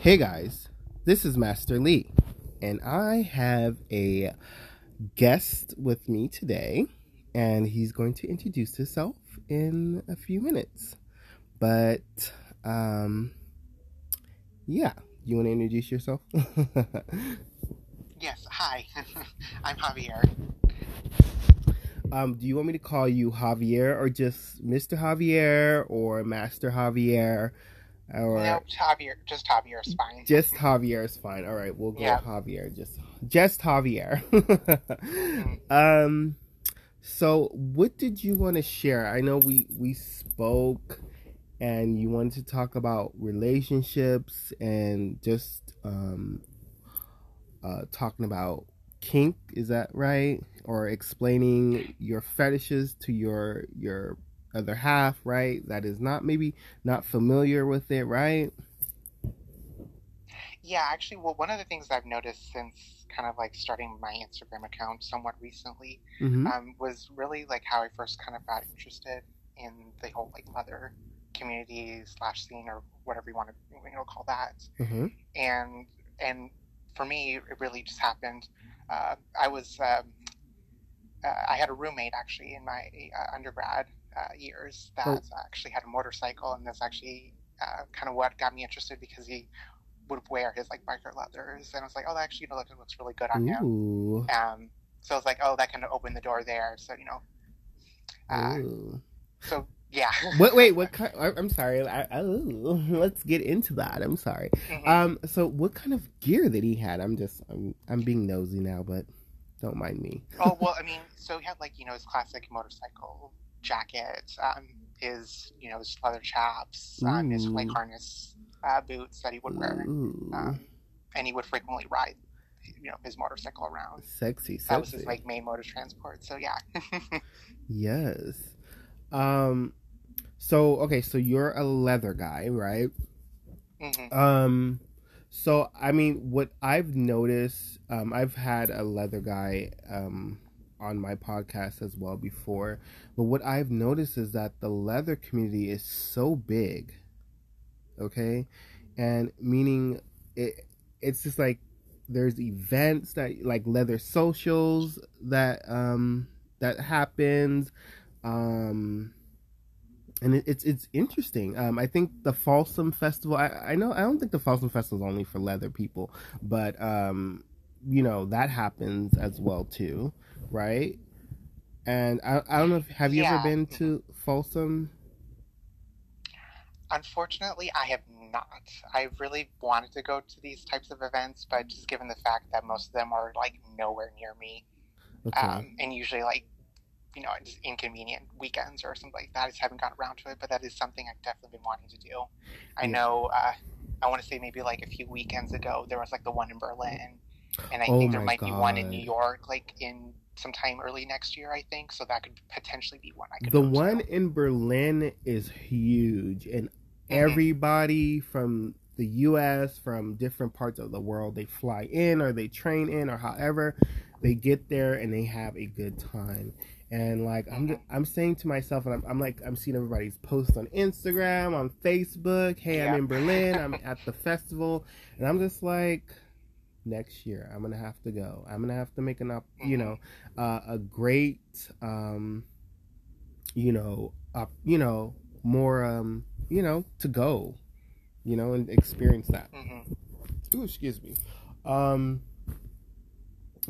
Hey guys, this is Master Lee, and I have a guest with me today, and he's going to introduce himself in a few minutes. But, um, yeah, you want to introduce yourself? Yes, hi. I'm Javier. um, do you want me to call you Javier or just Mr. Javier or Master Javier? Or No, Javier, just Javier is fine. just Javier is fine. All right, we'll go Yeah. Javier. Just just Javier. um so what did you want to share? I know we we spoke and you wanted to talk about relationships and just um uh talking about kink, is that right? Or explaining your fetishes to your your other half, right? That is not maybe not familiar with it, right? Yeah, actually, well, one of the things I've noticed since kind of like starting my Instagram account somewhat recently Mhm. um, was really like how I first kind of got interested in the whole like leather community slash scene or whatever you want to you know call that. Mhm. and and for me it really just happened uh, i was um, uh, i had a roommate actually in my uh, undergrad uh, years that Oh. actually had a motorcycle and that's actually uh, kind of what got me interested because he would wear his like biker leathers and i was like oh that actually you know, looks, looks really good on him um, so i was like oh that kind of opened the door there so you know uh, so yeah Wait, wait, what kind? I'm sorry. I, oh, let's get into that. I'm sorry. Mhm. Um, so what kind of gear that he had? I'm just, I'm, I'm being nosy now, but don't mind me. oh well, I mean, so he had like you know his classic motorcycle jacket, um, his you know his leather chaps, um, his like harness uh, boots that he would wear, um, and he would frequently ride you know his motorcycle around. sexy, That was his like main mode of transport. So yeah, Yes. Um. So okay, so you're a leather guy, right? hmm Um, so I mean, what I've noticed, um, I've had a leather guy um on my podcast as well before, but what I've noticed is that the leather community is so big. Okay, and meaning it, it's just like there's events that like leather socials that um that happens, um and it, it's it's interesting. Um, I think the Folsom Festival. I, I know I don't think the Folsom Festival is only for leather people, but um, you know that happens as well too, right? And I I don't know if have you ever been to Folsom? unfortunately, I have not. I really wanted to go to these types of events, but just given the fact that most of them are like nowhere near me, Okay. um, and usually like you know just inconvenient weekends or something like that. I just haven't gotten around to it, but that is something I've definitely been wanting to do. I know. Uh, I want to say maybe like a few weekends ago there was like the one in Berlin, and I Oh think there might be one in New York like in sometime early next year. I think so that could potentially be one I could. the to. one in Berlin is huge, and everybody from the U.S. from different parts of the world they fly in or they train in or however they get there and they have a good time. And like I'm, Mhm. I'm saying to myself, and I'm, I'm like I'm seeing everybody's posts on Instagram, on Facebook. Hey, I'm in Berlin. I'm at the festival, and I'm just like, next year I'm gonna have to go. I'm gonna have to make an up, you Mhm. know, uh, a great, um, you know, up, you know, more, um, you know, to go, you know, and experience that. Mhm. Ooh, excuse me. Um,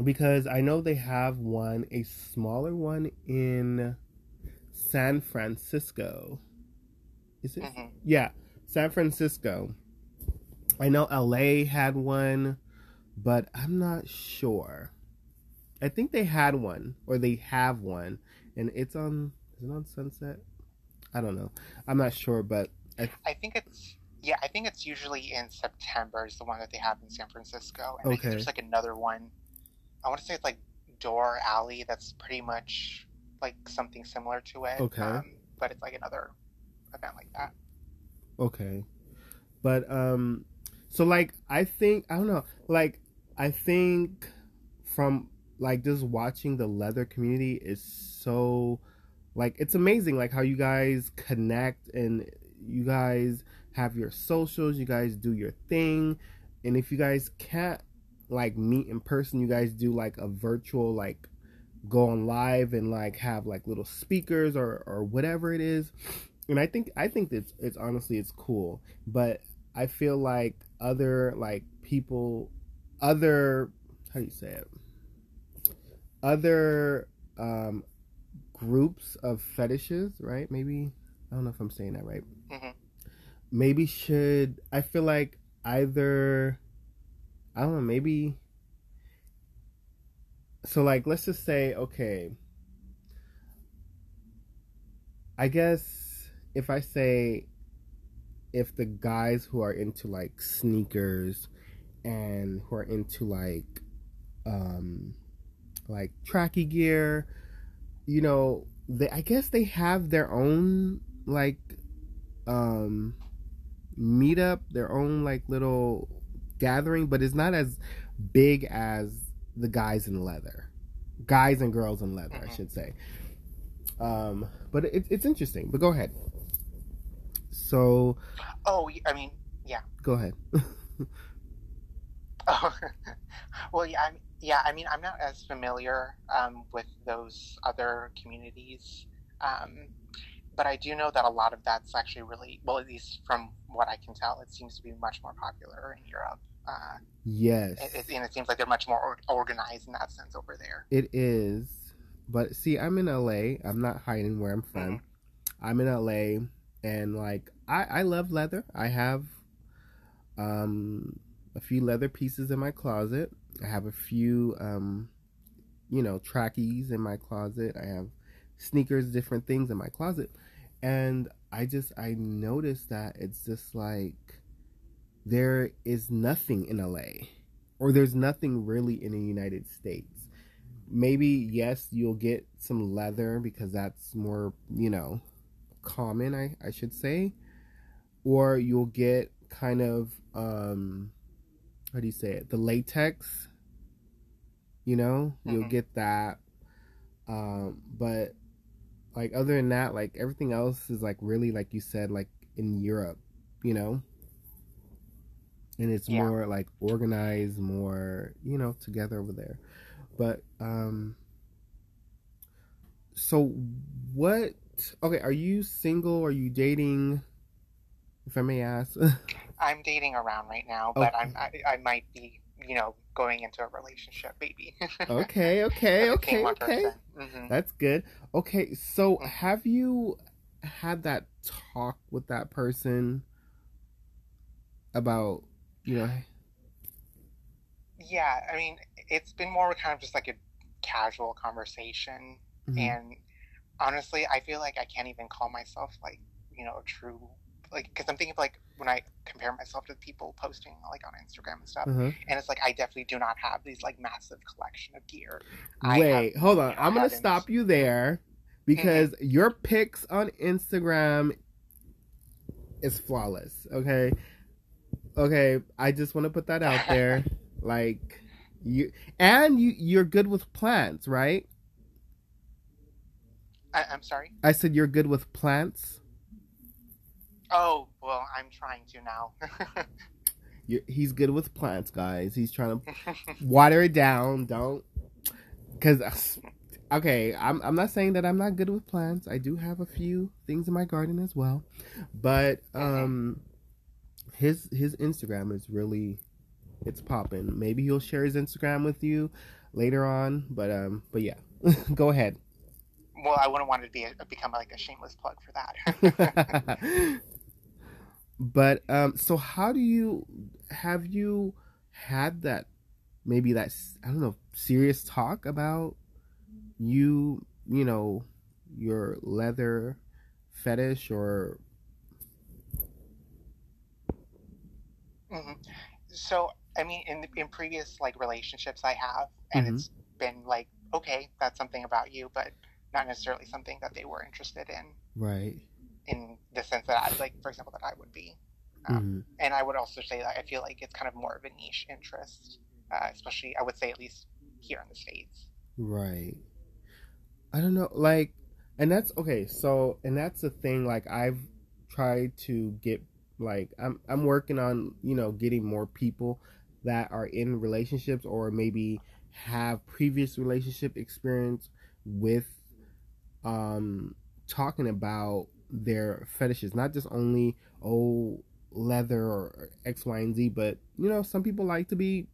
because I know they have one, a smaller one in San Francisco. Is it? Mhm. Yeah, San Francisco. I know LA had one, but I'm not sure. I think they had one, or they have one, and it's on. Is it on Sunset? I don't know. I'm not sure, but I think it's yeah. I think it's usually in September is the one that they have in San Francisco, and I Okay. think there's like another one. I want to say it's like Dore Alley. That's pretty much like something similar to it. Okay. Um, but it's like another event like that. Okay. But um so like I think I don't know, like I think from like just watching the leather community is so like it's amazing like how you guys connect and you guys have your socials. You guys do your thing, and if you guys can't like meet in person, you guys do like a virtual like go on live and like have like little speakers or or whatever it is. And I think I think it's it's honestly it's cool, but I feel like other like people, other how do you say it? Other um, groups of fetishes, right? Maybe I don't know if I'm saying that right. Mm-hmm. Maybe should I feel like either I don't know, maybe so like let's just say okay I guess if I say if the guys who are into like sneakers and who are into like um like tracky gear you know they i guess they have their own like um meetup their own like little gathering but it's not as big as the guys in leather. Guys and girls in leather mm-hmm. i should say. Um but it, it's interesting but go ahead. So oh i mean yeah. Go ahead oh well yeah I mean, yeah, I mean, I'm not as familiar um, with those other communities, um, but I do know that a lot of that's actually really well, at least from what I can tell, it seems to be much more popular in Europe. Uh, yes, it, it, and it seems like they're much more organized in that sense over there. It is, but see, I'm in LA. I'm not hiding where I'm from. Mm-hmm. I'm in LA, and like I, I love leather. I have um, a few leather pieces in my closet. I have a few, um, you know, trackies in my closet. I have sneakers, different things in my closet. And I just, I noticed that it's just like there is nothing in LA or there's nothing really in the United States. Maybe, yes, you'll get some leather because that's more, you know, common, I, I should say. Or you'll get kind of, um, how do you say it? The latex you know? Mm-hmm. you'll get that. Um but like other than that like everything else is like really like you said like in europe you know? And it's yeah. more like organized more you know together over there. But um so what okay are you single? Are you dating? If i may ask i'm dating around right now but okay. i'm I, I might be you know going into a relationship maybe okay okay okay okay mm-hmm. that's good okay so mm-hmm. have you had that talk with that person about you know yeah i mean it's been more kind of just like a casual conversation mm-hmm. and honestly i feel like i can't even call myself like you know a true like because I'm thinking of like when I compare myself to people posting like on Instagram and stuff, mm-hmm. and it's like I definitely do not have these like massive collection of gear. Wait, have, hold on, I'm gonna stop you there because mm-hmm. your pics on Instagram is flawless. Okay, okay, I just want to put that out there, like you and you you're good with plants, right? I, I'm sorry. I said you're good with plants. Oh well, I'm trying to now. he's good with plants, guys. He's trying to water it down. Don't, because okay, I'm I'm not saying that I'm not good with plants. I do have a few things in my garden as well, but um, his his Instagram is really it's popping. Maybe he'll share his Instagram with you later on, but um, but yeah, go ahead. Well, I wouldn't want to be a, become like a shameless plug for that. But um, so how do you have you had that maybe that I don't know serious talk about you you know your leather fetish or mm-hmm. so i mean in in previous like relationships i have and mm-hmm. it's been like okay that's something about you but not necessarily something that they were interested in right in the sense that I like, for example, that I would be. Um, mm-hmm. And I would also say that I feel like it's kind of more of a niche interest, uh, especially I would say at least here in the states. Right. I don't know, like, and that's okay. So, and that's the thing. Like, I've tried to get Like I'm I'm working on, you know, getting more people that are in relationships or maybe have previous relationship experience with um talking about their fetishes, not just only oh leather or X, Y, and Z, but you know, some people like to be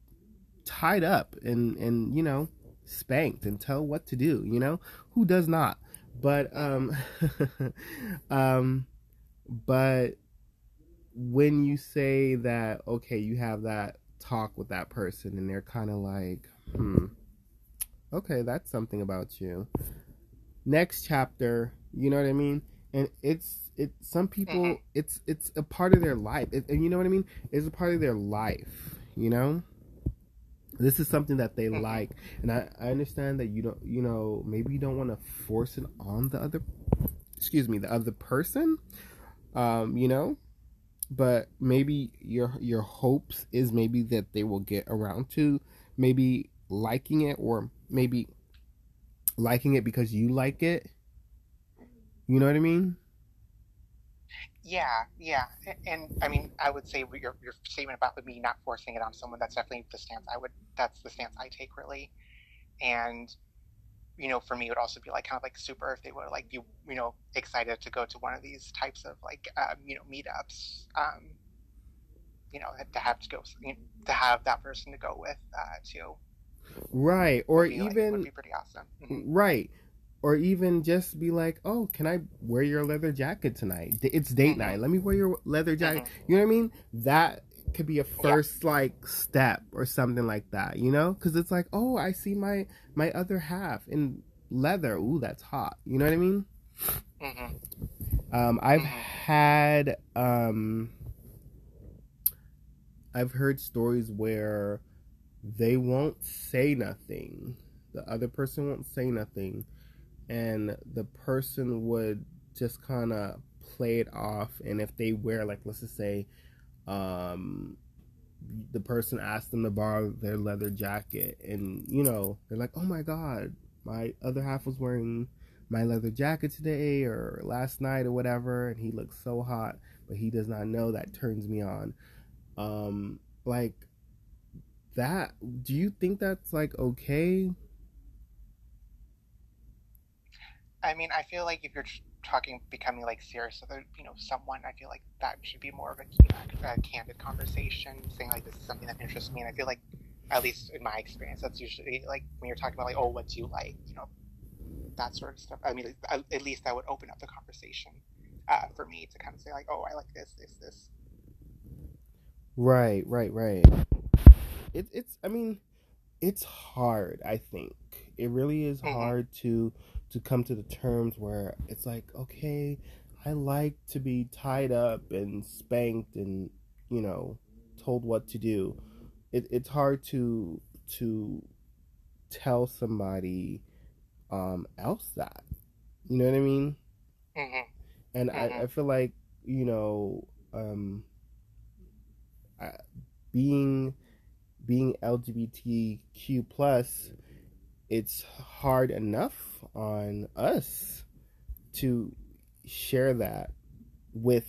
tied up and and you know spanked and tell what to do. You know, who does not? But um, um, but when you say that, okay, you have that talk with that person, and they're kind of like, hmm, okay, that's something about you. Next chapter, you know what I mean? And it's it. Some people, it's it's a part of their life, it, and you know what I mean. It's a part of their life, you know this is something that they mm-hmm. like and I, I understand that you don't you know maybe you don't want to force it on the other excuse me the other person um you know but maybe your your hopes is maybe that they will get around to maybe liking it or maybe liking it because you like it you know what i mean yeah, yeah, and I mean, I would say your your statement about me not forcing it on someone that's definitely the stance I would. That's the stance I take really, and you know, for me, it would also be like kind of like super if they were like be you know excited to go to one of these types of like um, you know meetups. Um, you know, to have to go you know, to have that person to go with uh, too. Right, or even like, would be pretty awesome. Mm-hmm. Right, or even just be like, "Oh, can I wear your leather jacket tonight? It's date mm-hmm. night. Let me wear your leather jacket." Mm-hmm. You know what I mean? That could be a first yeah. like step or something like that. You know, because it's like, "Oh, I see my my other half in leather. Ooh, that's hot." You know what I mean? Mm-hmm. Um, I've mm-hmm. had um, I've heard stories where they won't say nothing. The other person won't say nothing and the person would just kind of play it off and if they wear like let's just say um the person asked them to borrow their leather jacket and you know they're like oh my god my other half was wearing my leather jacket today or last night or whatever and he looks so hot but he does not know that turns me on. Um like that do you think that's like okay I mean, I feel like if you're talking, becoming like serious with, you know, someone, I feel like that should be more of a, a candid conversation, saying like this is something that interests me. And I feel like, at least in my experience, that's usually like when you're talking about like, oh, what do you like, you know, that sort of stuff. I mean, at least that would open up the conversation uh, for me to kind of say like, oh, I like this, this, this. Right, right, right. It, it's, I mean, it's hard. I think it really is mm-hmm. hard to to come to the terms where it's like, okay, I like to be tied up and spanked and you know told what to do. It, it's hard to to tell somebody um, else that. You know what I mean? Mm-hmm. And mm-hmm. I, I feel like you know um, I, being being LGBTQ plus, it's hard enough on us to share that with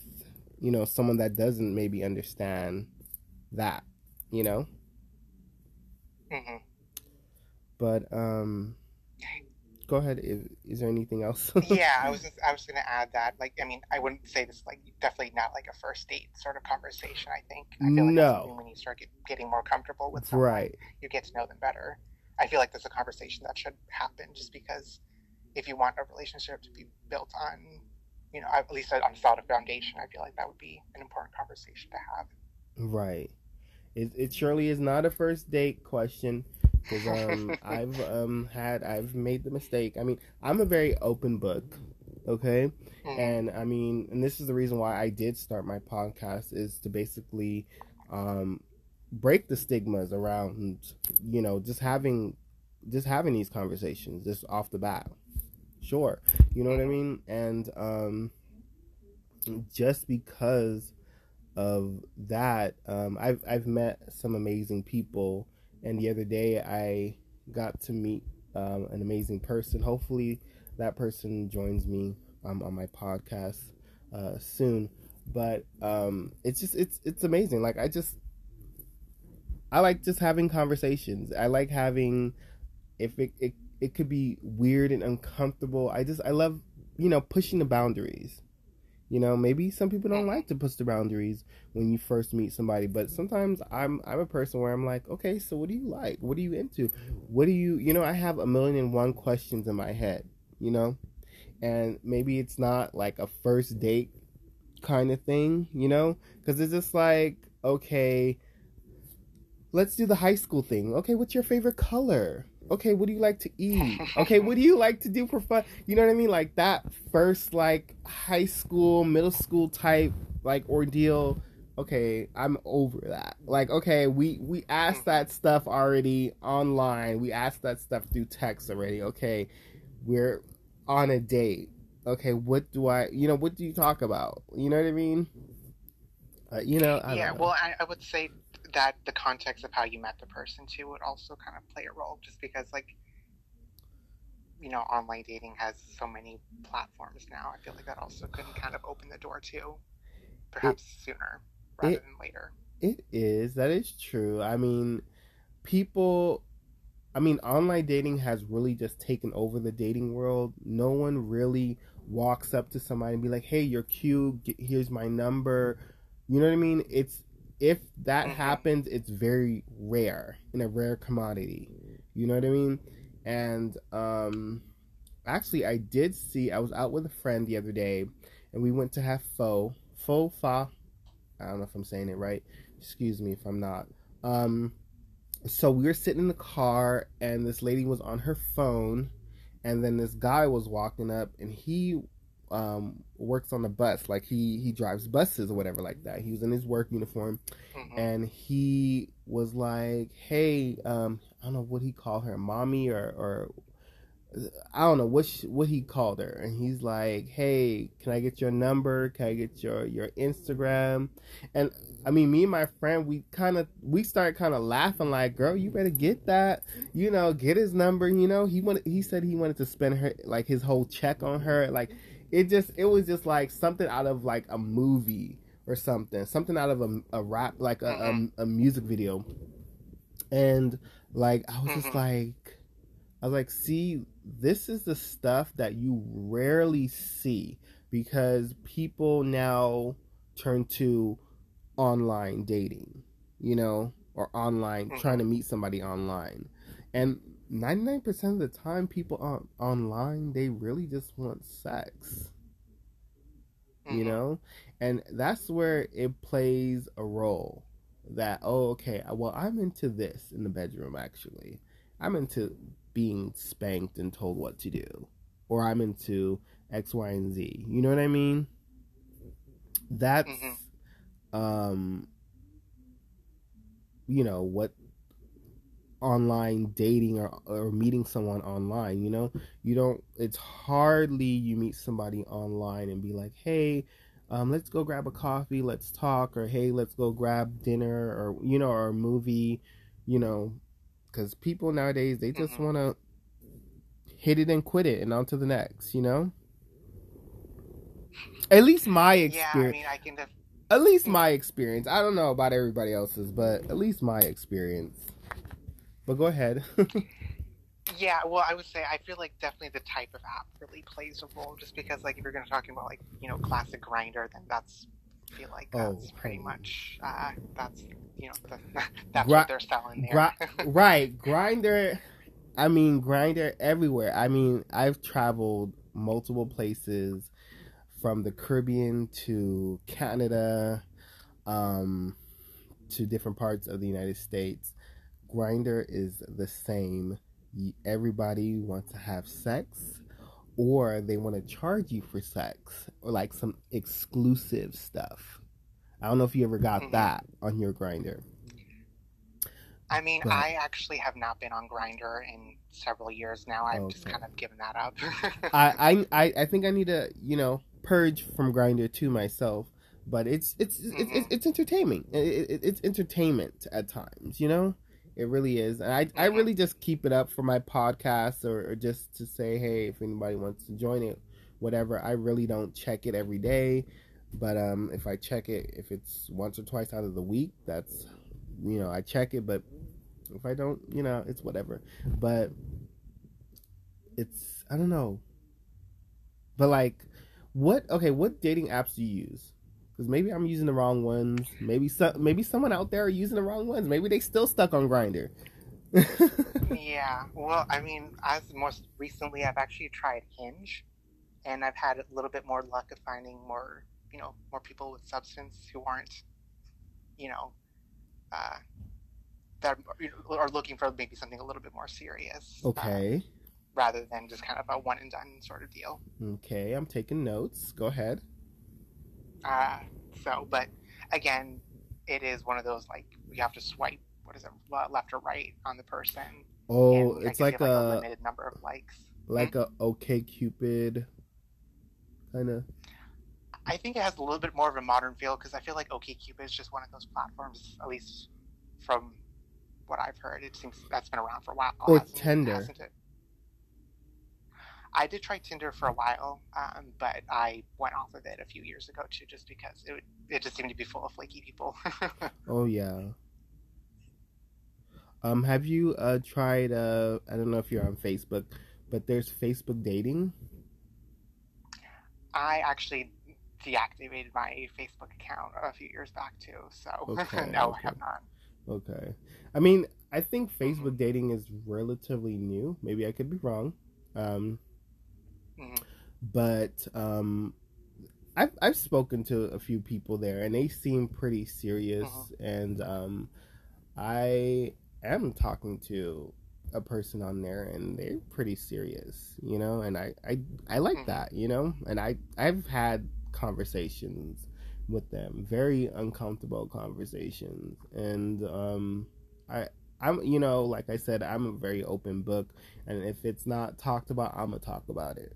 you know someone that doesn't maybe understand that you know? Mm-hmm. but um go ahead. Is, is there anything else? Yeah i was just, i was gonna add that. Like i mean i wouldn't say this like definitely not like a first date sort of conversation i think. I feel like no. when you start get, getting more comfortable with someone right. you get to know them better i feel like that's a conversation that should happen just because if you want a relationship to be built on, you know, at least on a solid foundation, I feel like that would be an important conversation to have. Right. It, it surely is not a first date question because um, I've um, had I've made the mistake. I mean, I'm a very open book, okay, mm-hmm. and I mean, and this is the reason why I did start my podcast is to basically um, break the stigmas around, you know, just having just having these conversations just off the bat. Sure. You know what i mean? And um just because of that um i've i've met some amazing people. And the other day i got to meet um, an amazing person. Hopefully that person joins me um, on my podcast uh, soon. But um, it's just it's it's amazing. Like I just I like just having conversations. I like having if it, it it could be weird and uncomfortable. I just I love you know pushing the boundaries. You know, maybe some people don't like to push the boundaries when you first meet somebody, but sometimes I'm I'm a person where I'm like, okay, so what do you like? What are you into? What do you you know? I have a million and one questions in my head. You know, and maybe it's not like a first date kind of thing. You know, because it's just like okay, let's do the high school thing. Okay, what's your favorite color? okay, what do you like to eat? Okay, what do you like to do for fun? You know what I mean? Like that first like high school, middle school type like ordeal. Okay, I'm over that. Like, okay, we we asked that stuff already online. We asked that stuff through text already. Okay, we're on a date. Okay, what do I? You know, what do you talk about? You know what I mean? Uh, you know. I yeah. Know. Well, I, I would say that the context of how you met the person too would also kind of play a role just because like you know online dating has so many platforms now. I feel like that also could kind of open the door to perhaps it, sooner rather it, than later. It is that is true. I mean people i mean online dating has really just taken over the dating world. No one really walks up to somebody and be like hey you're cute. Here's my number. You know what i mean? It's if that mm-hmm. happens, it's very rare in a rare commodity. You know what I mean? And um, actually, I did see. I was out with a friend the other day, and we went to have pho. Pho fa. I don't know if I'm saying it right. Excuse me if I'm not. Um, so we were sitting in the car, and this lady was on her phone, and then this guy was walking up, and he um, works on the bus. Like he he drives buses or whatever like that. He was in his work uniform, mm-hmm. and he was like, "Hey, um, I don't know what he called her, mommy or or." I don't know what she, what he called her, and he's like, "Hey, can I get your number? Can I get your your Instagram?" And I mean, me and my friend, we kind of we started kind of laughing, like, "Girl, you better get that, you know, get his number." You know, he wanted he said he wanted to spend her like his whole check on her, like it just it was just like something out of like a movie or something, something out of a, a rap like a, a, a music video, and like I was just like, I was like, see, this is the stuff that you rarely see because people now turn to online dating, you know, or online trying to meet somebody online. And 99% of the time people on online they really just want sex. Mm-hmm. you know? And that's where it plays a role that oh okay well i'm into this in the bedroom actually. I'm into being spanked and told what to do. Or i'm into x y and z. You know what i mean? That's mm-hmm. um you know what online dating or, or meeting someone online you know? You don't it's hardly you meet somebody online and be like hey um, let's go grab a coffee let's talk or hey let's go grab dinner or you know or a movie you know? Because people nowadays they just mm-hmm. want to hit it and quit it and on to the next you know? At least my experience yeah, I mean, I can def- at least my experience. I don't know about everybody else's but at least my experience but go ahead. yeah, well, I would say I feel like definitely the type of app really plays a role. Just because, like, if you're going to talk about like you know classic Grindr, then that's I feel like oh, that's oh. pretty much uh, that's you know the, that's Gr- what they're selling there. Gr- right, Grindr. I mean, Grindr everywhere. I mean, I've traveled multiple places from the Caribbean to Canada, um, to different parts of the United States. Grindr is the same. Everybody wants to have sex, or they want to charge you for sex, or like some exclusive stuff. I don't know if you ever got mm-hmm. that on your Grindr. I mean, but, I actually have not been on Grindr in several years now. I've okay. just kind of given that up. I, I I think I need to you know purge from Grindr to myself, but it's it's mm-hmm. it's, it's, entertainment. It, it, it's entertainment at times, you know. It really is. And I, I really just keep it up for my podcast or, or just to say, hey, if anybody wants to join it, whatever. I really don't check it every day. But um, if I check it, if it's once or twice out of the week, that's you know I check it. But if I don't, you know, it's whatever. But it's I don't know. But like, what? Okay, what dating apps do you use? Because maybe I'm using the wrong ones. Maybe some, maybe someone out there are using the wrong ones. Maybe they still stuck on Grindr. yeah. Well, I mean, as most recently, I've actually tried Hinge, and I've had a little bit more luck of finding more, you know, more people with substance who aren't, you know, uh, that are looking for maybe something a little bit more serious. Okay. Uh, rather than just kind of a one and done sort of deal. Okay, I'm taking notes. Go ahead. Uh, so, but again, it is one of those like you have to swipe. What is it, left or right on the person? Oh, it's like, like, a, a, limited number of likes. Like mm-hmm. a OkCupid, kind of. I think it has a little bit more of a modern feel because I feel like OkCupid is just one of those platforms, at least from what I've heard. It seems that's been around for a while. Or Tinder. I did try Tinder for a while, um, but I went off of it a few years ago too, just because it it just seemed to be full of flaky people. oh yeah. Um, have you uh tried? Uh, I don't know if you're on Facebook, but there's Facebook dating. I actually deactivated my Facebook account a few years back too, so okay, no, okay. I have not. Okay, I mean, I think Facebook mm-hmm. dating is relatively new. Maybe I could be wrong. Um, Mm-hmm. But um, I've I've spoken to a few people there, and they seem pretty serious. Mm-hmm. And um, I am talking to a person on there, and they're pretty serious, you know. And I I, I like mm-hmm. that, you know. And I I've had conversations with them, very uncomfortable conversations, and um, I I'm, you know, like I said, I'm a very open book, and if it's not talked about, I'm gonna talk about it.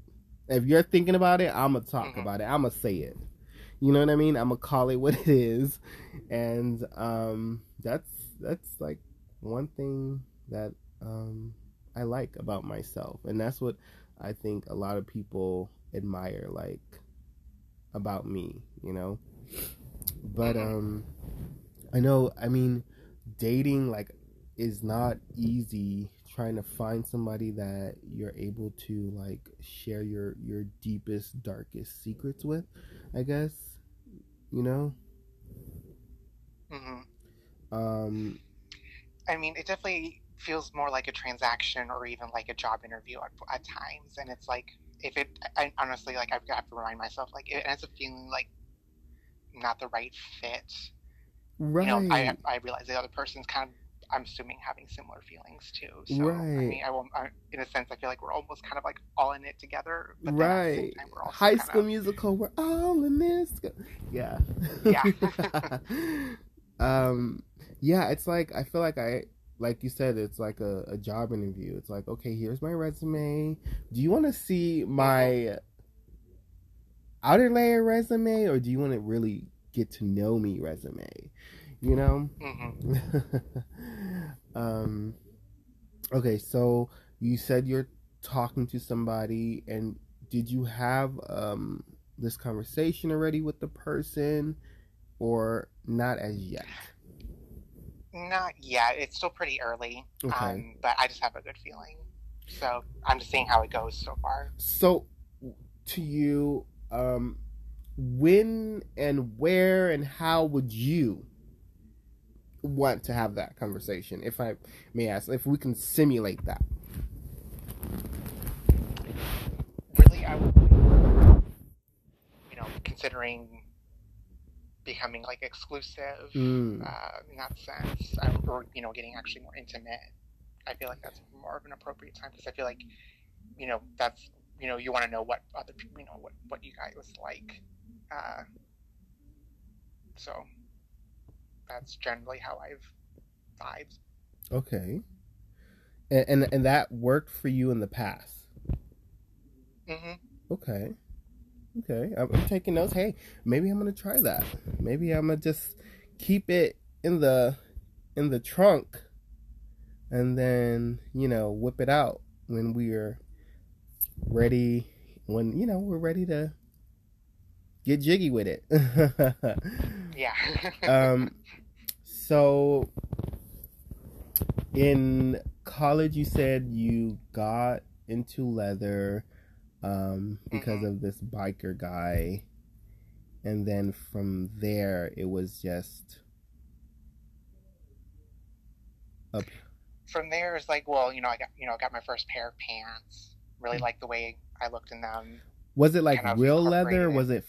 If you're thinking about it, I'm gonna talk mm-hmm. about it. I'm gonna say it. You know what I mean? I'm gonna call it what it is, and um, that's that's like one thing that um, I like about myself, and that's what I think a lot of people admire, like about me. You know, but mm-hmm. um, I know. I mean, dating like is not easy trying to find somebody that you're able to like share your your deepest darkest secrets with i guess you know? Mm-hmm. um i mean it definitely feels more like a transaction or even like a job interview at, at times and it's like if it I, honestly like i've got to remind myself like it ends up feeling like not the right fit. Right you know i i realize the other person's kind of I'm assuming having similar feelings too. So right. I mean, I will, I, in a sense, I feel like we're almost kind of like all in it together. right. High School of... Musical, we're all in this. Yeah. Yeah. um. Yeah, it's like I feel like I like you said, it's like a, a job interview. It's like, okay, here's my resume. Do you want to see my outer layer resume, or do you want to really get to know me resume? You know. Mm-hmm. um. Okay, so you said you're talking to somebody, and did you have um this conversation already with the person, or not as yet? Not yet. It's still pretty early. Okay. Um, but I just have a good feeling. So I'm just seeing how it goes so far. So, to you, um, when and where and how would you want to have that conversation, if I may ask, if we can simulate that. Really, I would, you know, considering becoming like exclusive mm. uh, in that sense, I, or you know, getting actually more intimate. I feel like that's more of an appropriate time because I feel like, you know, that's you know, you want to know what other people, you know, what what you guys like. Uh, so that's generally how I've vibed. Okay. And, and and, that worked for you in the past. Mm-hmm. Okay. Okay. I'm, I'm taking notes. Hey, maybe I'm gonna try that. Maybe I'm gonna just keep it in the in the trunk, and then you know whip it out when we're ready. When you know we're ready to get jiggy with it. yeah. um, so in college, you said you got into leather um, because Mhm. of this biker guy, and then from there, it was just up. From there, it's like, well, you know, I got, you know, I got my first pair of pants. Really Mm. liked the way I looked in them. Was it like real leather? Was it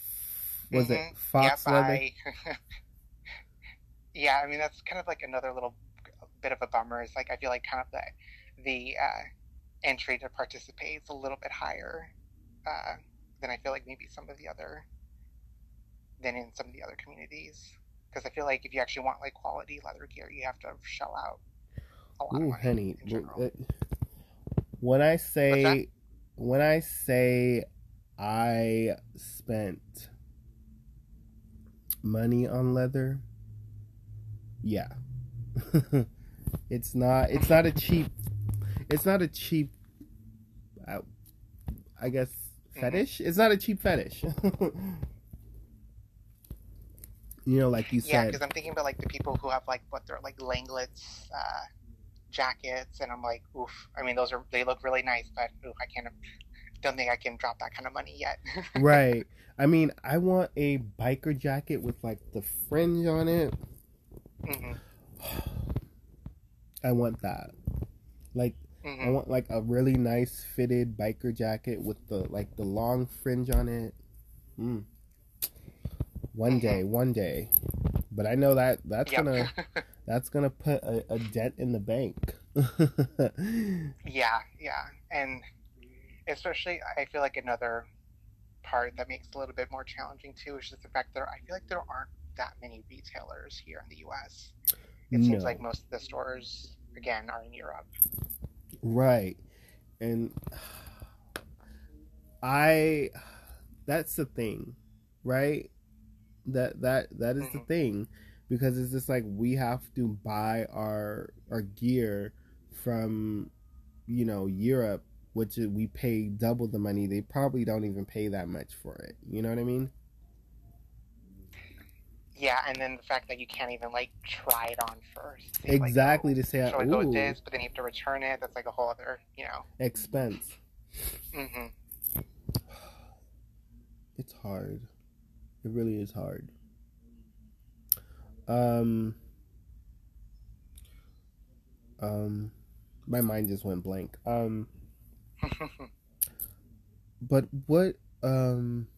was Mhm. it fox Yep, leather? I- yeah, I mean that's kind of like another little bit of a bummer. It's like I feel like kind of the the uh, entry to participate is a little bit higher uh, than I feel like maybe some of the other than in some of the other communities. Because I feel like if you actually want like quality leather gear, you have to shell out a lot of Ooh, honey. When I say when I say I spent money on leather, yeah. it's not it's not a cheap it's not a cheap uh, I guess fetish. It's not a cheap fetish. you know, like you said Yeah, because I'm thinking about like the people who have like what they're like Langlitz, uh, jackets, and I'm like, oof. I mean, those are they look really nice, but oof, I can't. Don't think I can drop that kind of money yet. right. I mean, I want a biker jacket with like the fringe on it. Hmm I want that. Like I hmm want like a really nice fitted biker jacket with the like the long fringe on it. Mm. One Mhm. day, one day. But I know that that's Yep. gonna that's gonna put a, a dent in the bank. yeah, yeah, and especially I feel like another part that makes it a little bit more challenging too is just the fact that I feel like there aren't that many retailers here in the U.S. It seems like most of the stores again are in Europe. Right. And I that's the thing, right? That that that is the Mhm. thing because it's just like we have to buy our our gear from you know Europe which we pay double the money. They probably don't even pay that much for it. You know what I mean? Yeah, and then the fact that you can't even like try it on first. It's Exactly oh, to say should I go with this? But then you have to return it. That's like a whole other, you know. expense. Mm-hmm. It's hard. It really is hard. Um um my mind just went blank. Um but what um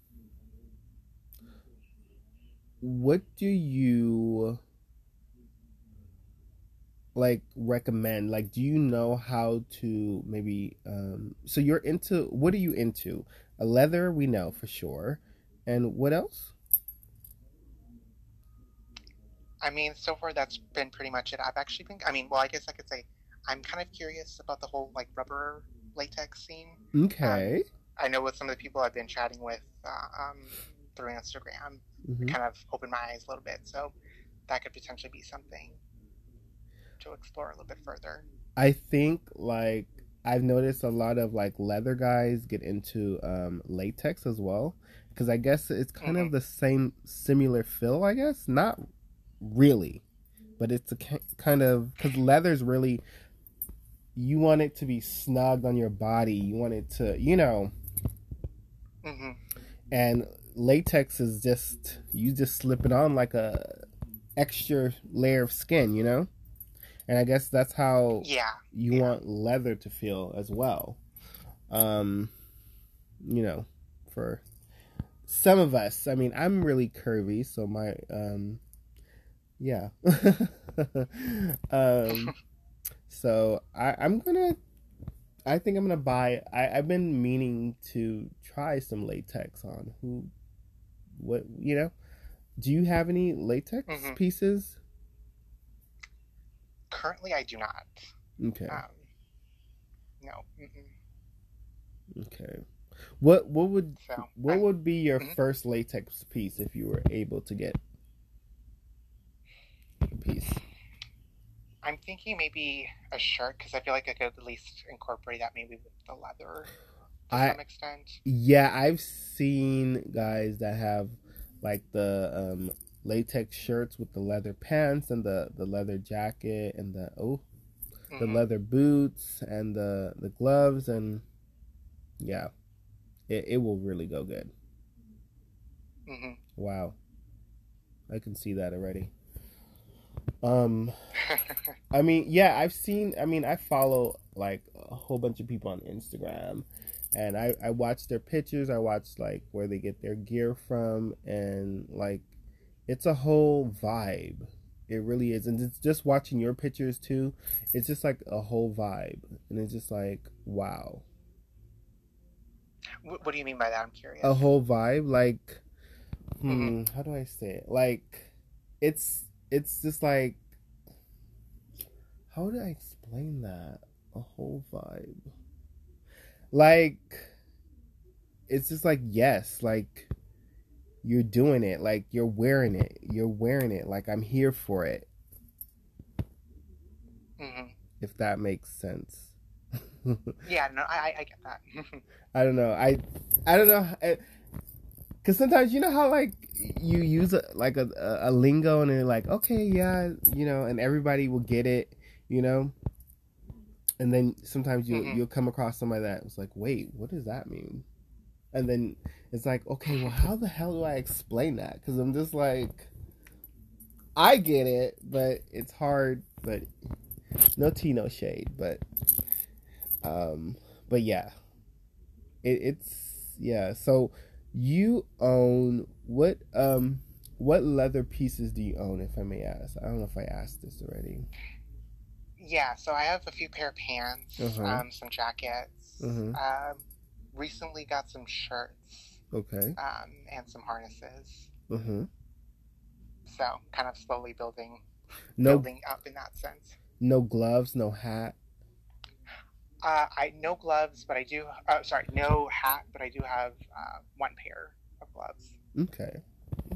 what do you like recommend like do you know how to maybe um so you're into what are you into a leather we know for sure and what else I mean, so far that's been pretty much it. I've actually been. I mean, well, I guess I could say I'm kind of curious about the whole like rubber latex scene. okay I know with some of the people I've been chatting with uh, um, through Instagram, Mhm. kind of opened my eyes a little bit. So that could potentially be something to explore a little bit further. I think like I've noticed a lot of like leather guys get into um, latex as well because I guess it's kind of Mhm. the same similar feel. I guess not really, but it's a kind of because leather's really you want it to be snug on your body. You want it to you know, hmm and latex is just you just slip it on like a extra layer of skin. You know, and I guess that's how Yeah. you Yeah. want leather to feel as well. Um, you know, for some of us, I mean, I'm really curvy, so my um, yeah. um, so I, I'm gonna. I think I'm gonna buy. I, I've been meaning to try some latex on. Who, what you know? Do you have any latex Mhm. pieces? Currently, I do not. Okay. Um, no. Mm-mm. Okay. What what would So what I'm- would be your Mhm. first latex piece if you were able to get a piece? I'm thinking maybe a shirt because I feel like I could at least incorporate that maybe with the leather I- some extent. Yeah, I've seen guys that have like the um, latex shirts with the leather pants and the the leather jacket and the oh the Mhm. leather boots and the the gloves and yeah it, it will really go good Mhm. wow i can see that already um i mean yeah i've seen i mean i follow like a whole bunch of people on instagram and i i watch their pictures. I watch like where they get their gear from. And like it's a whole vibe. It really is. And it's just watching your pictures too. It's just like a whole vibe. And it's just like wow. What, what do you mean by that? I'm curious. a whole vibe? Like hmm Mm-hmm. how do i say it? Like it's it's just like how do i explain that? A whole vibe like it's just like yes like you're doing it like you're wearing it you're wearing it like i'm here for it hmm if that makes sense Yeah, no, I, I- get that. I don't know. I I don't know. Because sometimes you know how like you use a, like a, a, a lingo and they're like, okay, yeah, you know, and everybody will get it, you know. And then sometimes you Mhm. you'll come across somebody that was like, wait, what does that mean? And then it's like, okay, well, how the hell do I explain that? Because I'm just like, I get it, but it's hard. But no tea, no shade. But um, but yeah, it, it's yeah. So you own what um what leather pieces do you own, if I may ask? I don't know if I asked this already. Yeah, so I have a few pair of pants, Uh-huh. um, some jackets. Um, recently got some shirts Okay. um, and some harnesses. Mm-hmm. So kind of slowly building No building up in that sense. no gloves, no hat. Uh, I no gloves, but I do. Uh, sorry, no hat, but I do have uh, one pair of gloves. Okay.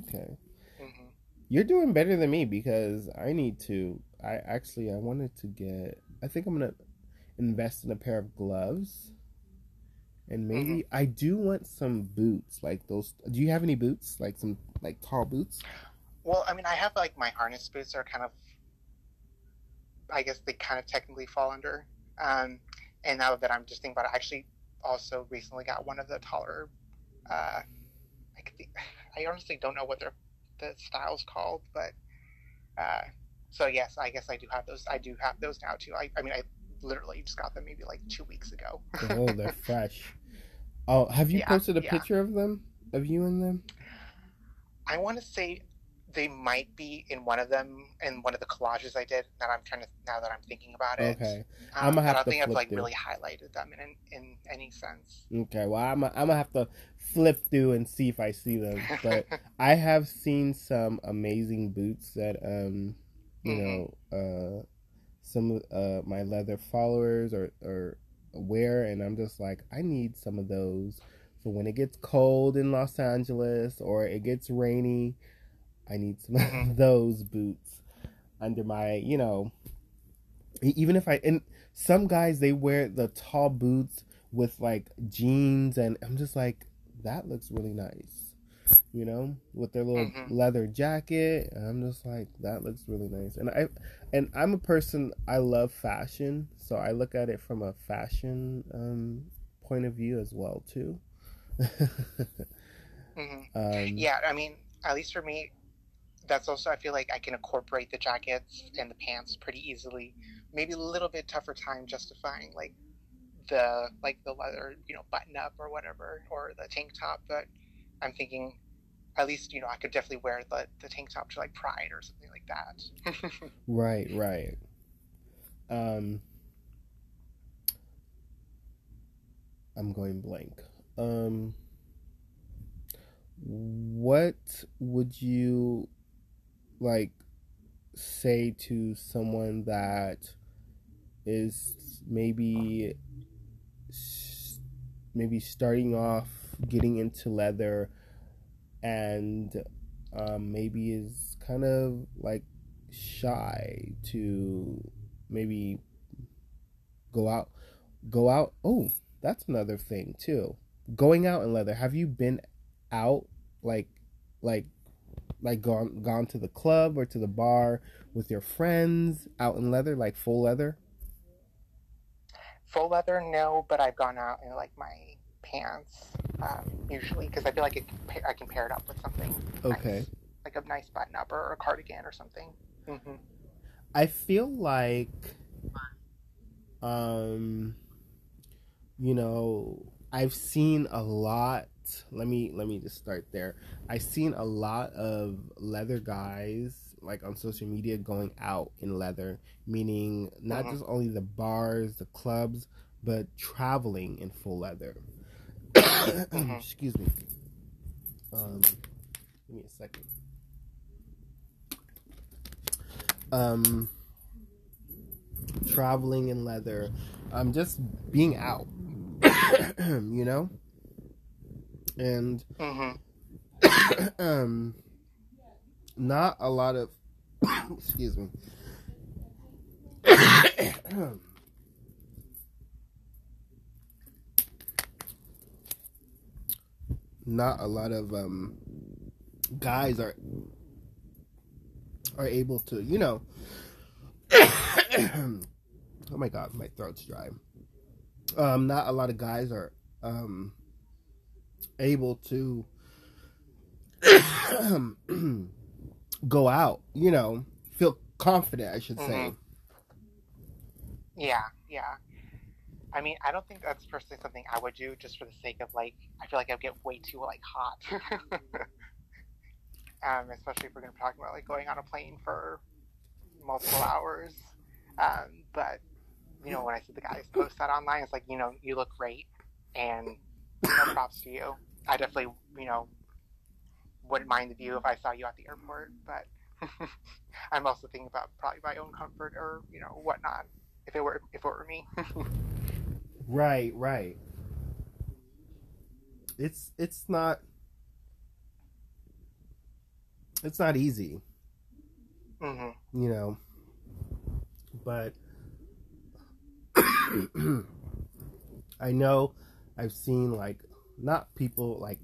Okay. hmm You're doing better than me because I need to. I actually I wanted to get. I think I'm gonna invest in a pair of gloves, and maybe I do want some boots like those. Do you have any boots like some like tall boots? Well, I mean, I have like my harness boots are kind of. I guess they kind of technically fall under. Um, and now that I'm just thinking about it, I actually also recently got one of the taller. Uh, I, I honestly don't know what their the style's called, but uh, so yes, I guess I do have those. I do have those now too. I, I mean, I literally just got them maybe like two weeks ago. Oh, they're fresh. Oh, have you Yeah, posted a yeah. picture of them? Of you in them? I want to say they might be in one of them in one of the collages I did. That I'm trying to now that I'm thinking about it. Okay. Um, I'ma but have I don't think I've like through. really highlighted them in in any sense. Okay. Well, I'm I'm gonna have to flip through and see if I see them, but. I have seen some amazing boots that um you Mhm. know uh some of uh my leather followers or or wear and I'm just like I need some of those for when it gets cold in Los Angeles or it gets rainy. I need some of Mhm. those boots under my, you know, even if I and some guys they wear the tall boots with like jeans and I'm just like that looks really nice. You know, with their little Mhm. leather jacket, and I'm just like that looks really nice. And I and I'm a person I love fashion, so I look at it from a fashion um point of view as well too. hmm um, Yeah, I mean, at least for me, that's also I feel like I can incorporate the jackets and the pants pretty easily. Maybe a little bit tougher time justifying like the like the leather, you know, button up or whatever, or the tank top. But I'm thinking, at least you know, I could definitely wear the the tank top to like Pride or something like that. Right, right. Um I'm going blank. Um what would you like say to someone that is maybe maybe starting off getting into leather and um, maybe is kind of like shy to maybe go out go out oh that's another thing too going out in leather have you been out like like like gone gone to the club or to the bar with your friends out in leather, like full leather? Full leather, no, but I've gone out in like my pants um, usually because I feel like it can, I can pair it up with something. Okay. Nice, like a nice button up or a cardigan or something. Mm-hmm. I feel like, um, you know, I've seen a lot. Let me let me just start there. I've seen a lot of leather guys like on social media going out in leather, meaning not mm-hmm. just only the bars, the clubs, but traveling in full leather. Mm-hmm. Excuse me. Um, give me a second. Um, traveling in leather. Um, just being out. you know, and mm-hmm. um, not a lot of excuse me. Not a lot of um, guys are are able to, you know. oh my god, my throat's dry. Um, not a lot of guys are um, able to go out, you know, feel confident, I should mm-hmm. say. Yeah, yeah. I mean, I don't think that's personally something I would do just for the sake of like, I feel like I'd get way too like hot. um, especially if we're going to be talking about like going on a plane for multiple hours. Um, but you know, when I see the guys post that online, it's like, you know, you look great, and no props to you. I definitely, you know, wouldn't mind the view if I saw you at the airport, but I'm also thinking about probably my own comfort or you know whatnot if it were if it were me. Right, right. It's it's not it's not easy. Mm-hmm. You know, but I know I've seen like not people like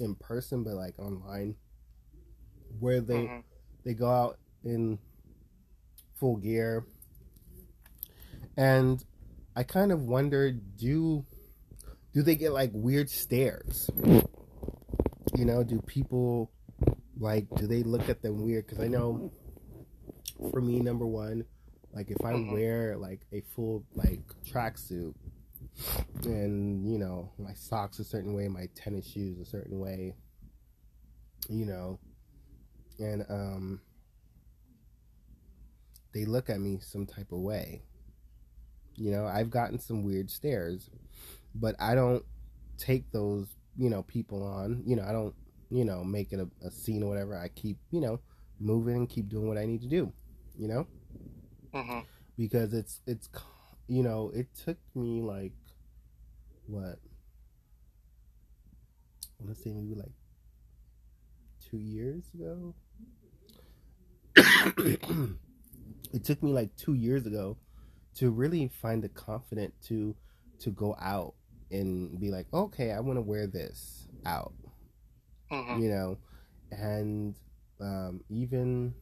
in person, but like online, where they mm-hmm. they go out in full gear, and I kind of wonder do do they get like weird stares? You know, do people like do they look at them weird? Because I know for me, number one, like if I mm-hmm. wear like a full like tracksuit and you know my socks a certain way, my tennis shoes a certain way, you know, and um, they look at me some type of way. You know, I've gotten some weird stares, but I don't take those you know people on. You know, I don't you know make it a, a scene or whatever. I keep you know moving and keep doing what I need to do. You know, mm-hmm. because it's it's you know it took me like what I want to say maybe like two years ago. it took me like two years ago to really find the confidence to to go out and be like, okay, I want to wear this out, mm-hmm. you know, and um, even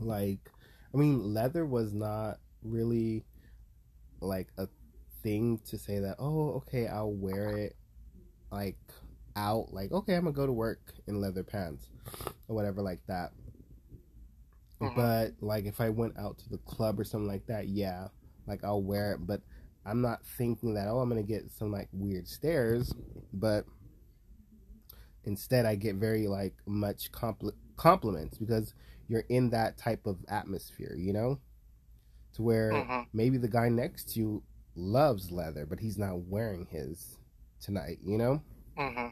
like, I mean, leather was not really like a thing to say that oh okay I'll wear it like out like okay I'm gonna go to work in leather pants or whatever like that. Mm-hmm. But like if I went out to the club or something like that, yeah, like I'll wear it. But I'm not thinking that oh I'm gonna get some like weird stares, but instead I get very like much compl- compliments because you're in that type of atmosphere, you know, to where mm-hmm. maybe the guy next to you loves leather, but he's not wearing his tonight, you know? Mm-hmm.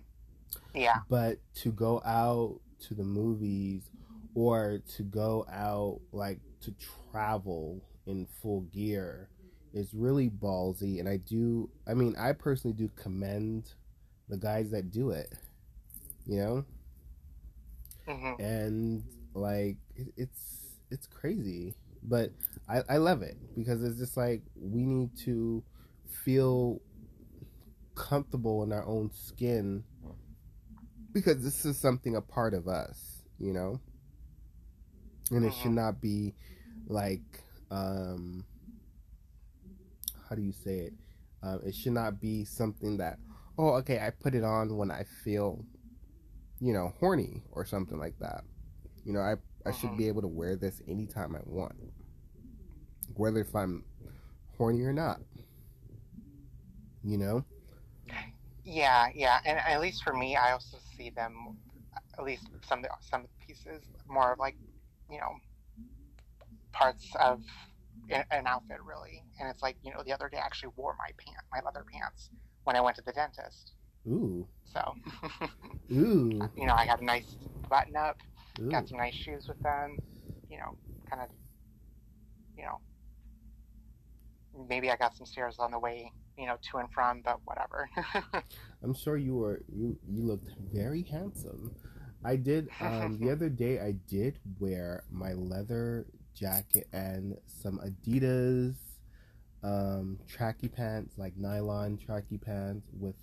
Yeah. But to go out to the movies or to go out, like, to travel in full gear is really ballsy. And I do, I mean, I personally do commend the guys that do it, you know? Mm-hmm. And, like, it, it's, it's crazy but I, I love it because it's just like we need to feel comfortable in our own skin because this is something a part of us, you know, and it should Mhm. not be like um how do you say it? Um, it should not be something that oh okay I put it on when I feel you know horny or something like that. You know I I should Mhm. be able to wear this anytime I want, whether if I'm horny or not. You know. Yeah, yeah, and at least for me, I also see them, at least some some pieces, more of like, you know, parts of an outfit really. And it's like, you know, the other day I actually wore my pant, my leather pants, when I went to the dentist. Ooh. So, Ooh. you know, I got a nice button up, Ooh. got some nice shoes with them, you know, kind of, you know, maybe I got some stares on the way, you know, to and from, but whatever. I'm sure you were you you looked very handsome. I did um the other day I did wear my leather jacket and some Adidas um tracky pants, like nylon tracky pants with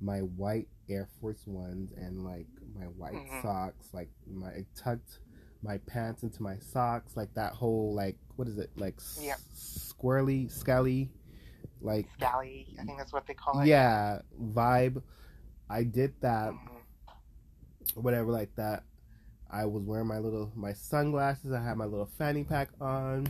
my white Air Force Ones and like my white Mhm. socks, like my I tucked my pants into my socks, like that whole like what is it like s- Yep. squirrely, scally, like Scally, I think that's what they call it. yeah vibe i did that Mhm. Whatever like that. I was wearing my little my sunglasses. I had my little fanny pack on.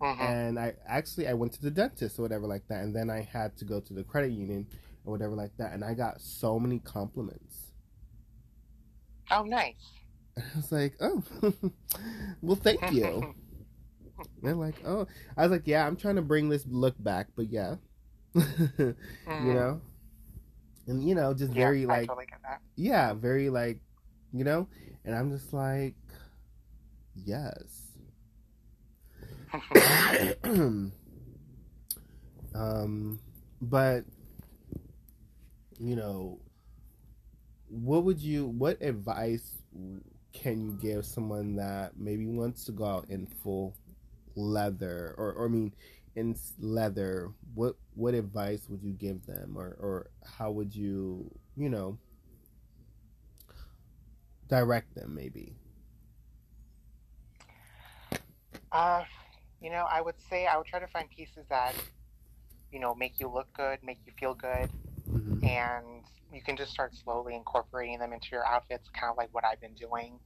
Mhm. and i actually i went to the dentist or whatever like that. And then i had to go to the credit union or whatever like that. And i got so many compliments. Oh, nice. and i was like oh well thank you. They're like oh. I was like yeah i'm trying to bring this look back but yeah. You Mhm. know? And you know just Yeah, very I like totally get that. yeah, very like, you know, and I'm just like, yes. um, but you know, what would you? What advice can you give someone that maybe wants to go out in full leather, or, or I mean, in leather? What what advice would you give them, or or how would you, you know? Direct them maybe Uh, you know, I would say I would try to find pieces that, you know, make you look good, make you feel good, mm-hmm. and you can just start slowly incorporating them into your outfits, kind of like what I've been doing.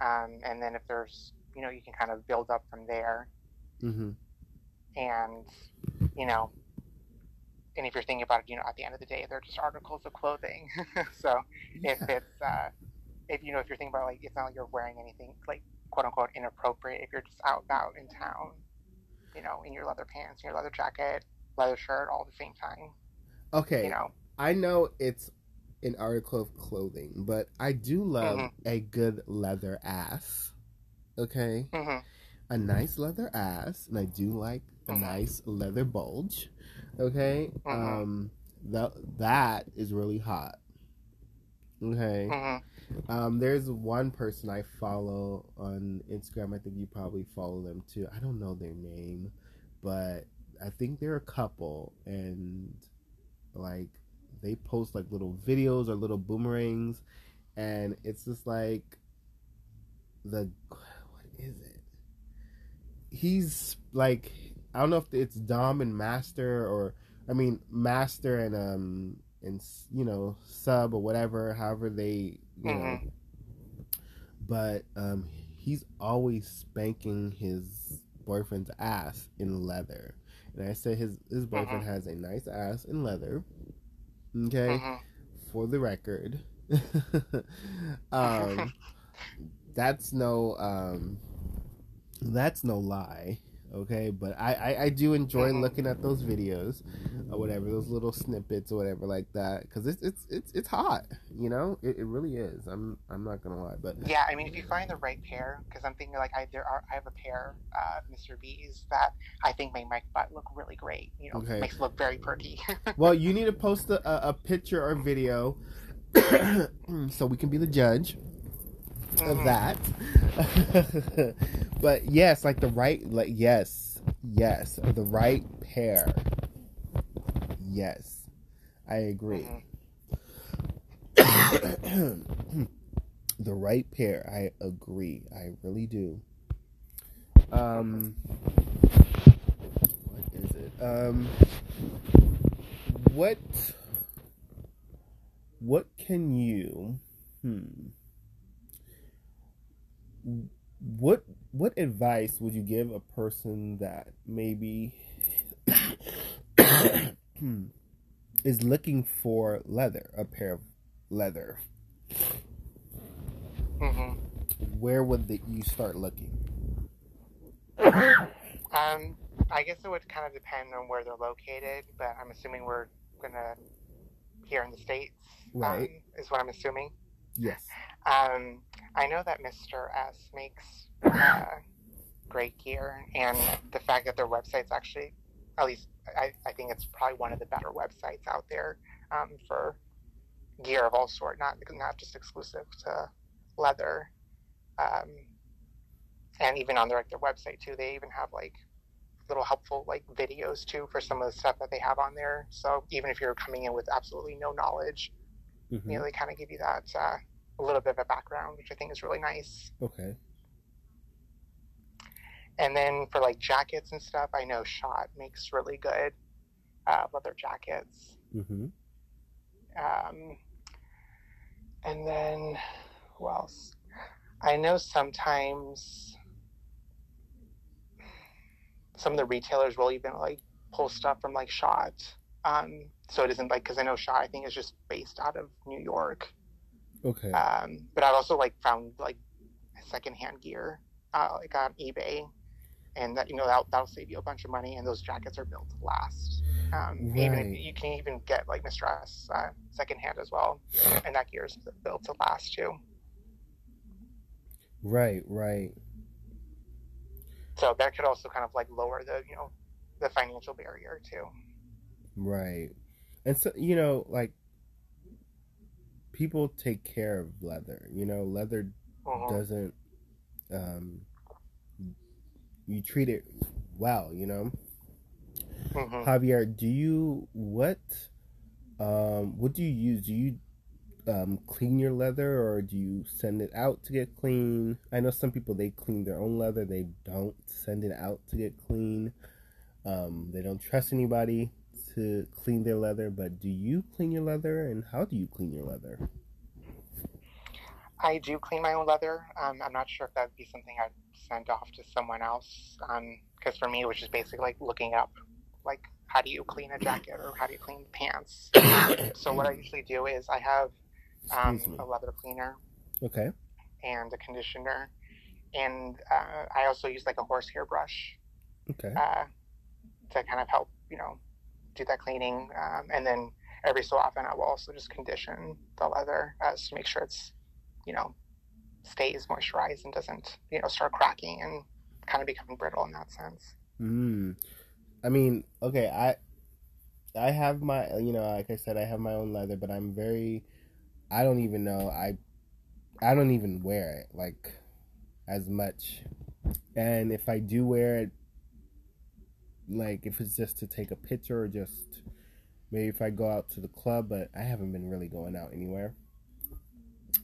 Um, and then if there's, you know, you can kind of build up from there. Mm-hmm. And, you know, and if you're thinking about it, you know, at the end of the day, they're just articles of clothing. so if it's, uh, if you know, if you're thinking about like, it's not like you're wearing anything like quote unquote inappropriate. If you're just out about in town, you know, in your leather pants, your leather jacket, leather shirt, all at the same time. okay You know, i know it's an article of clothing but i do love Mhm. a good leather ass okay hmm a nice leather ass and i do like a Mhm. nice leather bulge okay Mhm. um that that is really hot okay hmm Um, there's one person I follow on Instagram. I think you probably follow them too. I don't know their name, but I think they're a couple, and like they post like little videos or little boomerangs, and it's just like the what is it? He's like I don't know if it's Dom and Master or I mean Master and um and you know sub or whatever however they you know. Mhm. but um he's always spanking his boyfriend's ass in leather. And i said his his boyfriend has a nice ass in leather. Okay? Hmm for the record. Um that's no um that's no lie okay but i i, I do enjoy looking at those videos or whatever those little snippets or whatever like that because it's it's it's it's hot you know it, it really is i'm i'm not gonna lie but Yeah, I mean, if you find the right pair, because I'm thinking like I there are I have a pair, uh, Mr. B's that I think make my butt look really great. You know, Okay. makes it look very pretty. well you need to post a, a picture or video so we can be the judge of Mhm. that. but yes, like the right, like yes, yes, the right pair. Yes, I agree. Mhm. the right pair. I agree. I really do. Um, what is it? Um, what what can you hmm what what advice would you give a person that maybe is looking for leather, a pair of leather? Mm-hmm. Where would the, you start looking? Um, I guess it would kind of depend on where they're located, but I'm assuming we're gonna here in the states. Right. Um, is what I'm assuming. Yes. Um, I know that Mr. S makes uh, great gear, and the fact that their website's actually, at least I, I think it's probably one of the better websites out there um, for gear of all sort, not not just exclusive to leather. Um, and even on their like, their website too, they even have like little helpful like videos too for some of the stuff that they have on there. So even if you're coming in with absolutely no knowledge, Mhm. you know, they kind of give you that uh, a little bit of a background, which I think is really nice. Okay. And then for like jackets and stuff, I know Schott makes really good uh, leather jackets. Mm-hmm. Um, and then who else? I know sometimes some of the retailers will even like pull stuff from like Schott. Um, so it isn't like because I know Schott I think is just based out of New York. Okay. Um, but I've also like found like secondhand gear uh, like on eBay, and that you know that that'll save you a bunch of money. And those jackets are built to last. Um, Even Right. if you can even get like Mr. S uh, secondhand as well, and that gear is built to last too. right. Right. So that could also kind of like lower the you know the financial barrier too. Right. And so, you know, like people take care of leather. You know, leather Mhm. doesn't um you treat it well, you know. Mhm. Javier, do you what um what do you use? Do you um clean your leather or do you send it out to get clean? I know some people they clean their own leather, they don't send it out to get clean. Um they don't trust anybody to clean their leather, but do you clean your leather and how do you clean your leather? I do clean my own leather. Um, I'm not sure if that would be something I'd send off to someone else. Because for me, it was just basically like looking up, like how do you clean a jacket or how do you clean pants. so what I usually do is I have um, a leather cleaner Okay. and a conditioner, and uh, I also use like a horsehair brush Okay. uh, to kind of help, you know, do that cleaning. Um, and then every so often, I will also just condition the leather as to make sure it's, you know, stays moisturized and doesn't, you know, start cracking and kind of becoming brittle in that sense. Mm. I mean, okay, I I have my you know, like I said, I have my own leather, but I'm very I don't even know. I I don't even wear it like as much. And if I do wear it like if it's just to take a picture or just maybe if I go out to the club, but I haven't been really going out anywhere.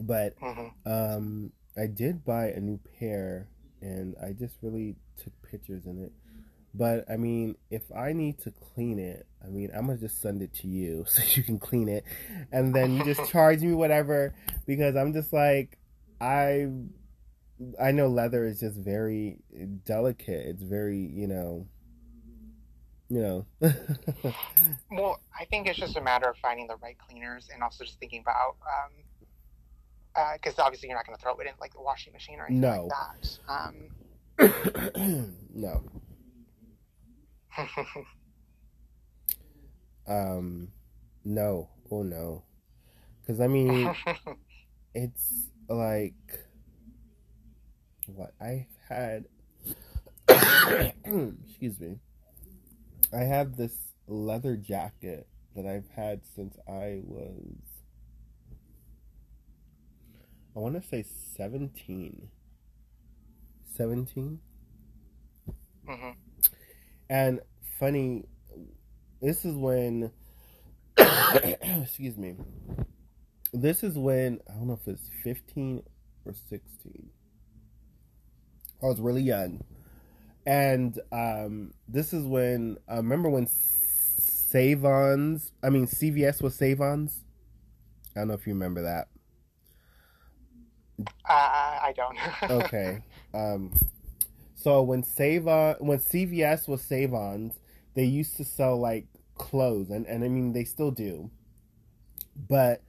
But hmm um, I did buy a new pair, and I just really took pictures in it. But I mean, if I need to clean it, I mean, I'm gonna just send it to you so you can clean it, and then you just charge me whatever because I'm just like, I, I know leather is just very delicate. It's very, you know, you know. Well, I think it's just a matter of finding the right cleaners and also just thinking about, because obviously you're not going to throw it in like the washing machine or anything No. like that. Um, no. Um, no. Oh no. Because I mean, it's like what I had. excuse me. I have this leather jacket that I've had since I was. I want to say 17. 17? hmm And funny, this is when, excuse me, this is when I don't know if it's 15 or 16. I was really young. And um, this is when I uh, remember when Savons, I mean CVS was Savons. I don't know if you remember that. Uh, I don't. okay. Um, so when Savon, when CVS was Savons, they used to sell like clothes, and and I mean they still do. But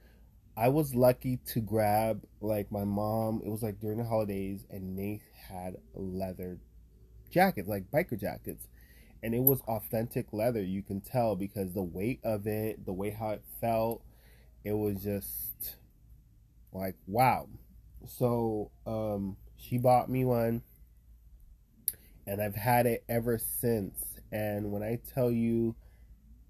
I was lucky to grab like my mom. It was like during the holidays, and they had leather jackets, like biker jackets, and it was authentic leather. You can tell because the weight of it, the way how it felt, it was just like wow. So um, she bought me one, and I've had it ever since. And when I tell you,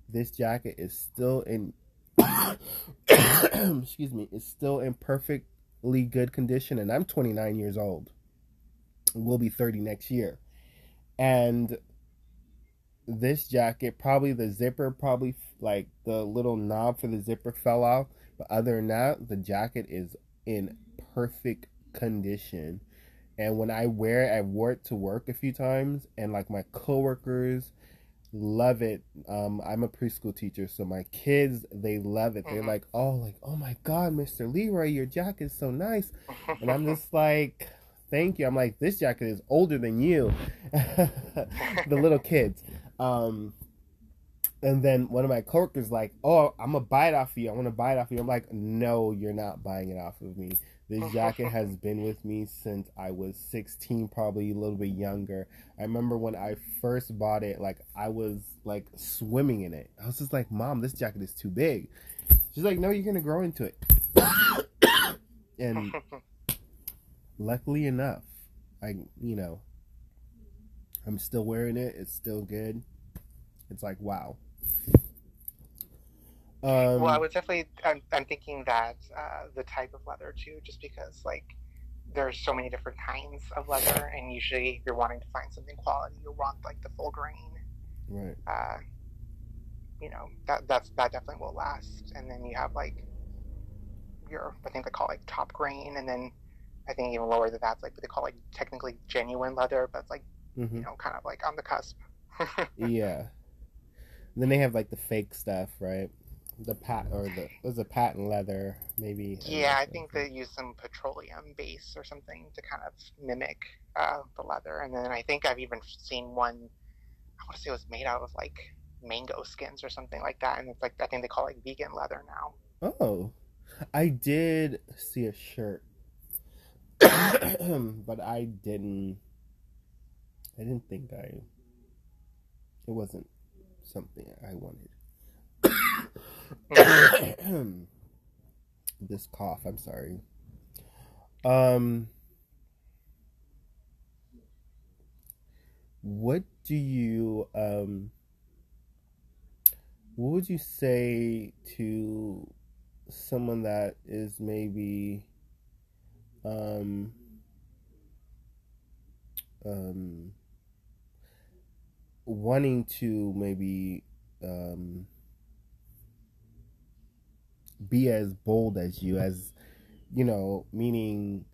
this jacket is still in excuse me, is still in perfectly good condition, and I'm 29 years old. We'll be 30 next year, and this jacket probably the zipper probably like the little knob for the zipper fell off, but other than that, the jacket is in perfect condition. And when I wear it, I wore it to work a few times, and like my coworkers love it. Um, I'm a preschool teacher, so my kids they love it. They're mm-hmm. like, "Oh, like, oh my God, Mr. Leroy, your jacket is so nice," and I'm just like, "Thank you." I'm like, "This jacket is older than you," the little kids. Um, and then one of my coworkers like, "Oh, I'm gonna buy it off of you. I want to buy it off of you." I'm like, "No, you're not buying it off of me." This jacket has been with me since I was 16, probably a little bit younger. I remember when I first bought it, like I was like swimming in it. I was just like, "Mom, this jacket is too big." She's like, "No, you're gonna grow into it." and luckily enough, I you know, I'm still wearing it. It's still good. It's like wow. Um, well, I would definitely. I'm, I'm thinking that uh, the type of leather too, just because like there's so many different kinds of leather, and usually if you're wanting to find something quality, you want like the full grain. Right. Uh, you know that that's that definitely will last, and then you have like your I think they call it, like top grain, and then I think even lower than that's like what they call like technically genuine leather, but it's like mm-hmm. you know kind of like on the cusp. yeah. And then they have like the fake stuff, right? the pat or the was a patent leather maybe yeah i think they use some petroleum base or something to kind of mimic uh, the leather and then i think i've even seen one i want to say it was made out of like mango skins or something like that and it's like i think they call it vegan leather now oh i did see a shirt but i didn't i didn't think i it wasn't something i wanted this cough. I'm sorry. Um, what do you um? What would you say to someone that is maybe um um wanting to maybe um be as bold as you as you know meaning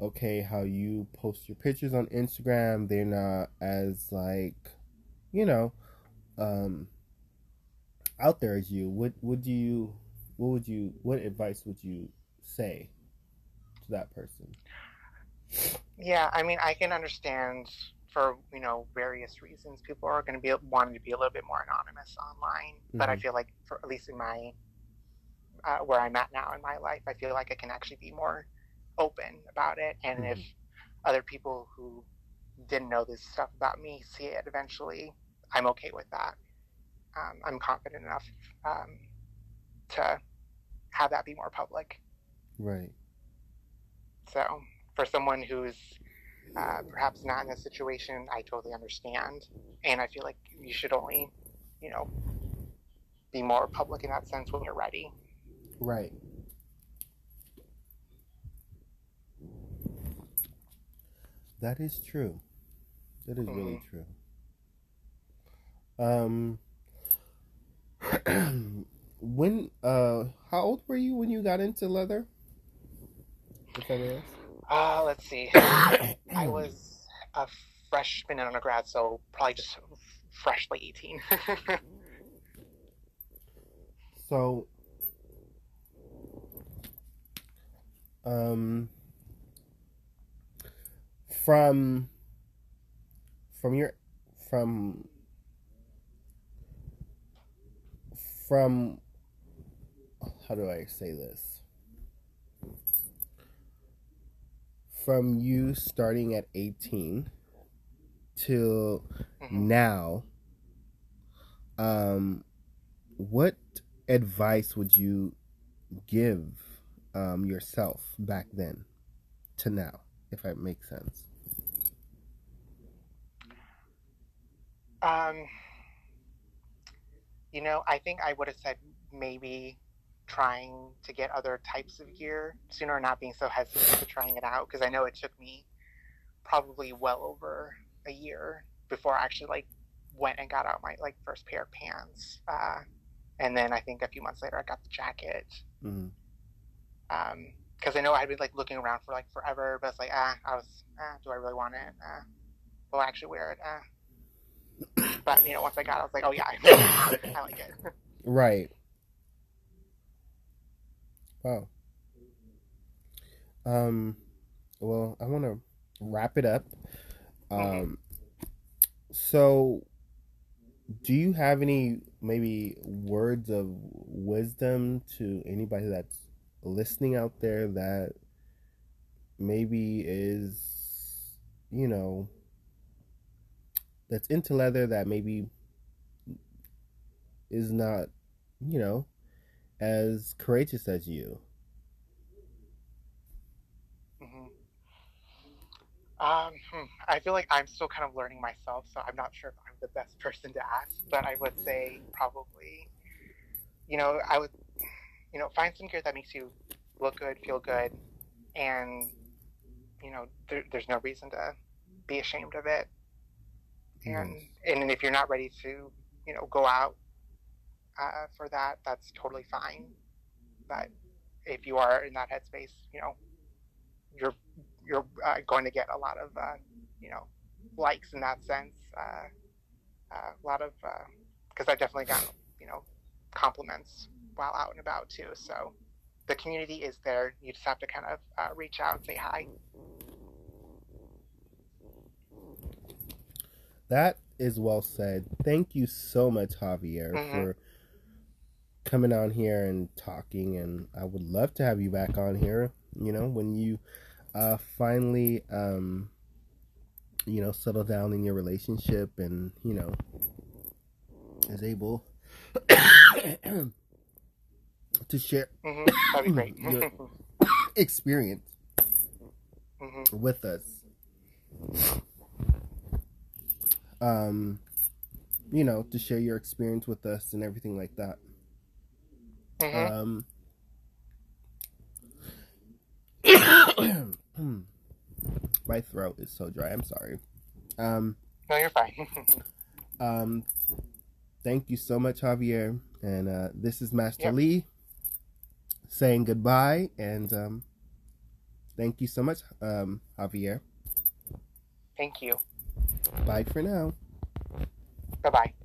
okay how you post your pictures on instagram they're not as like you know um out there as you. What would you what would you what advice would you say that person yeah i mean i can understand for you know various reasons people are going to be wanting to be a little bit more anonymous online mm-hmm. but i mm-hmm. feel like for at least in my uh, where I'm at now in my life, I feel like I can actually be more open about it. And mm-hmm. if other people who didn't know this stuff about me see it eventually, I'm okay with that. Um, I'm confident enough um, to have that be more public. Right. So, for someone who's uh, perhaps not in this situation, I totally understand. And I feel like you should only, you know, be more public in that sense when you're ready. Right. That is true. That is really mm-hmm. true. Um when uh how old were you when you got into leather? If I may ask. Uh, let's see. I was a freshman in undergrad, so probably just freshly 18. So, um, from from your from from how do I say this? From you starting at 18 till Mhm. now, um, what advice would you give um, yourself back then to now, if that makes sense? Um, you know, I think I would have said maybe trying to get other types of gear sooner, and not being so hesitant to trying it out because I know it took me probably well over a year before I actually like went and got out my like first pair of pants. Uh, and then I think a few months later I got the jacket. Mm-hmm. Um, because I know I'd been like looking around for like forever, but it's like ah, I was ah, do I really want it? Ah, will I actually wear it? Ah. But you know, once I got it, I was like, oh yeah, I like it. Right. Wow. Um, well, I want to wrap it up. Um, so do you have any maybe words of wisdom to anybody that's listening out there that maybe is, you know, that's into leather that maybe is not, you know, as courageous as you? hmm Um, hmm, I feel like I'm still kind of learning myself, so I'm not sure if I'm the best person to ask. But I would say probably, you know, I would, you know, find some gear that makes you look good, feel good, and you know, there, there's no reason to be ashamed of it. And and if you're not ready to, you know, go out uh, for that, that's totally fine. But if you are in that headspace, you know, you're you're uh, going to get a lot of uh, you know likes in that sense. Uh, uh, a lot of because I definitely got you know compliments while out and about too. So the community is there. You just have to kind of uh, reach out and say hi. That is well said. Thank you so much, Javier, Mhm. for coming on here and talking. And I would love to have you back on here. You know, when you uh, finally, um, you know, settle down in your relationship and you know, is able to share hmm great. Yeah. experience hmm with us. Um, you know, to share your experience with us and everything like that. Hmm Um, my throat is so dry. I'm sorry. Um, no, you're fine. um, thank you so much, Javier. And uh, this is Master Yep. Lee saying goodbye. And um, thank you so much, um, Javier. Thank you. Bye for now. Bye bye.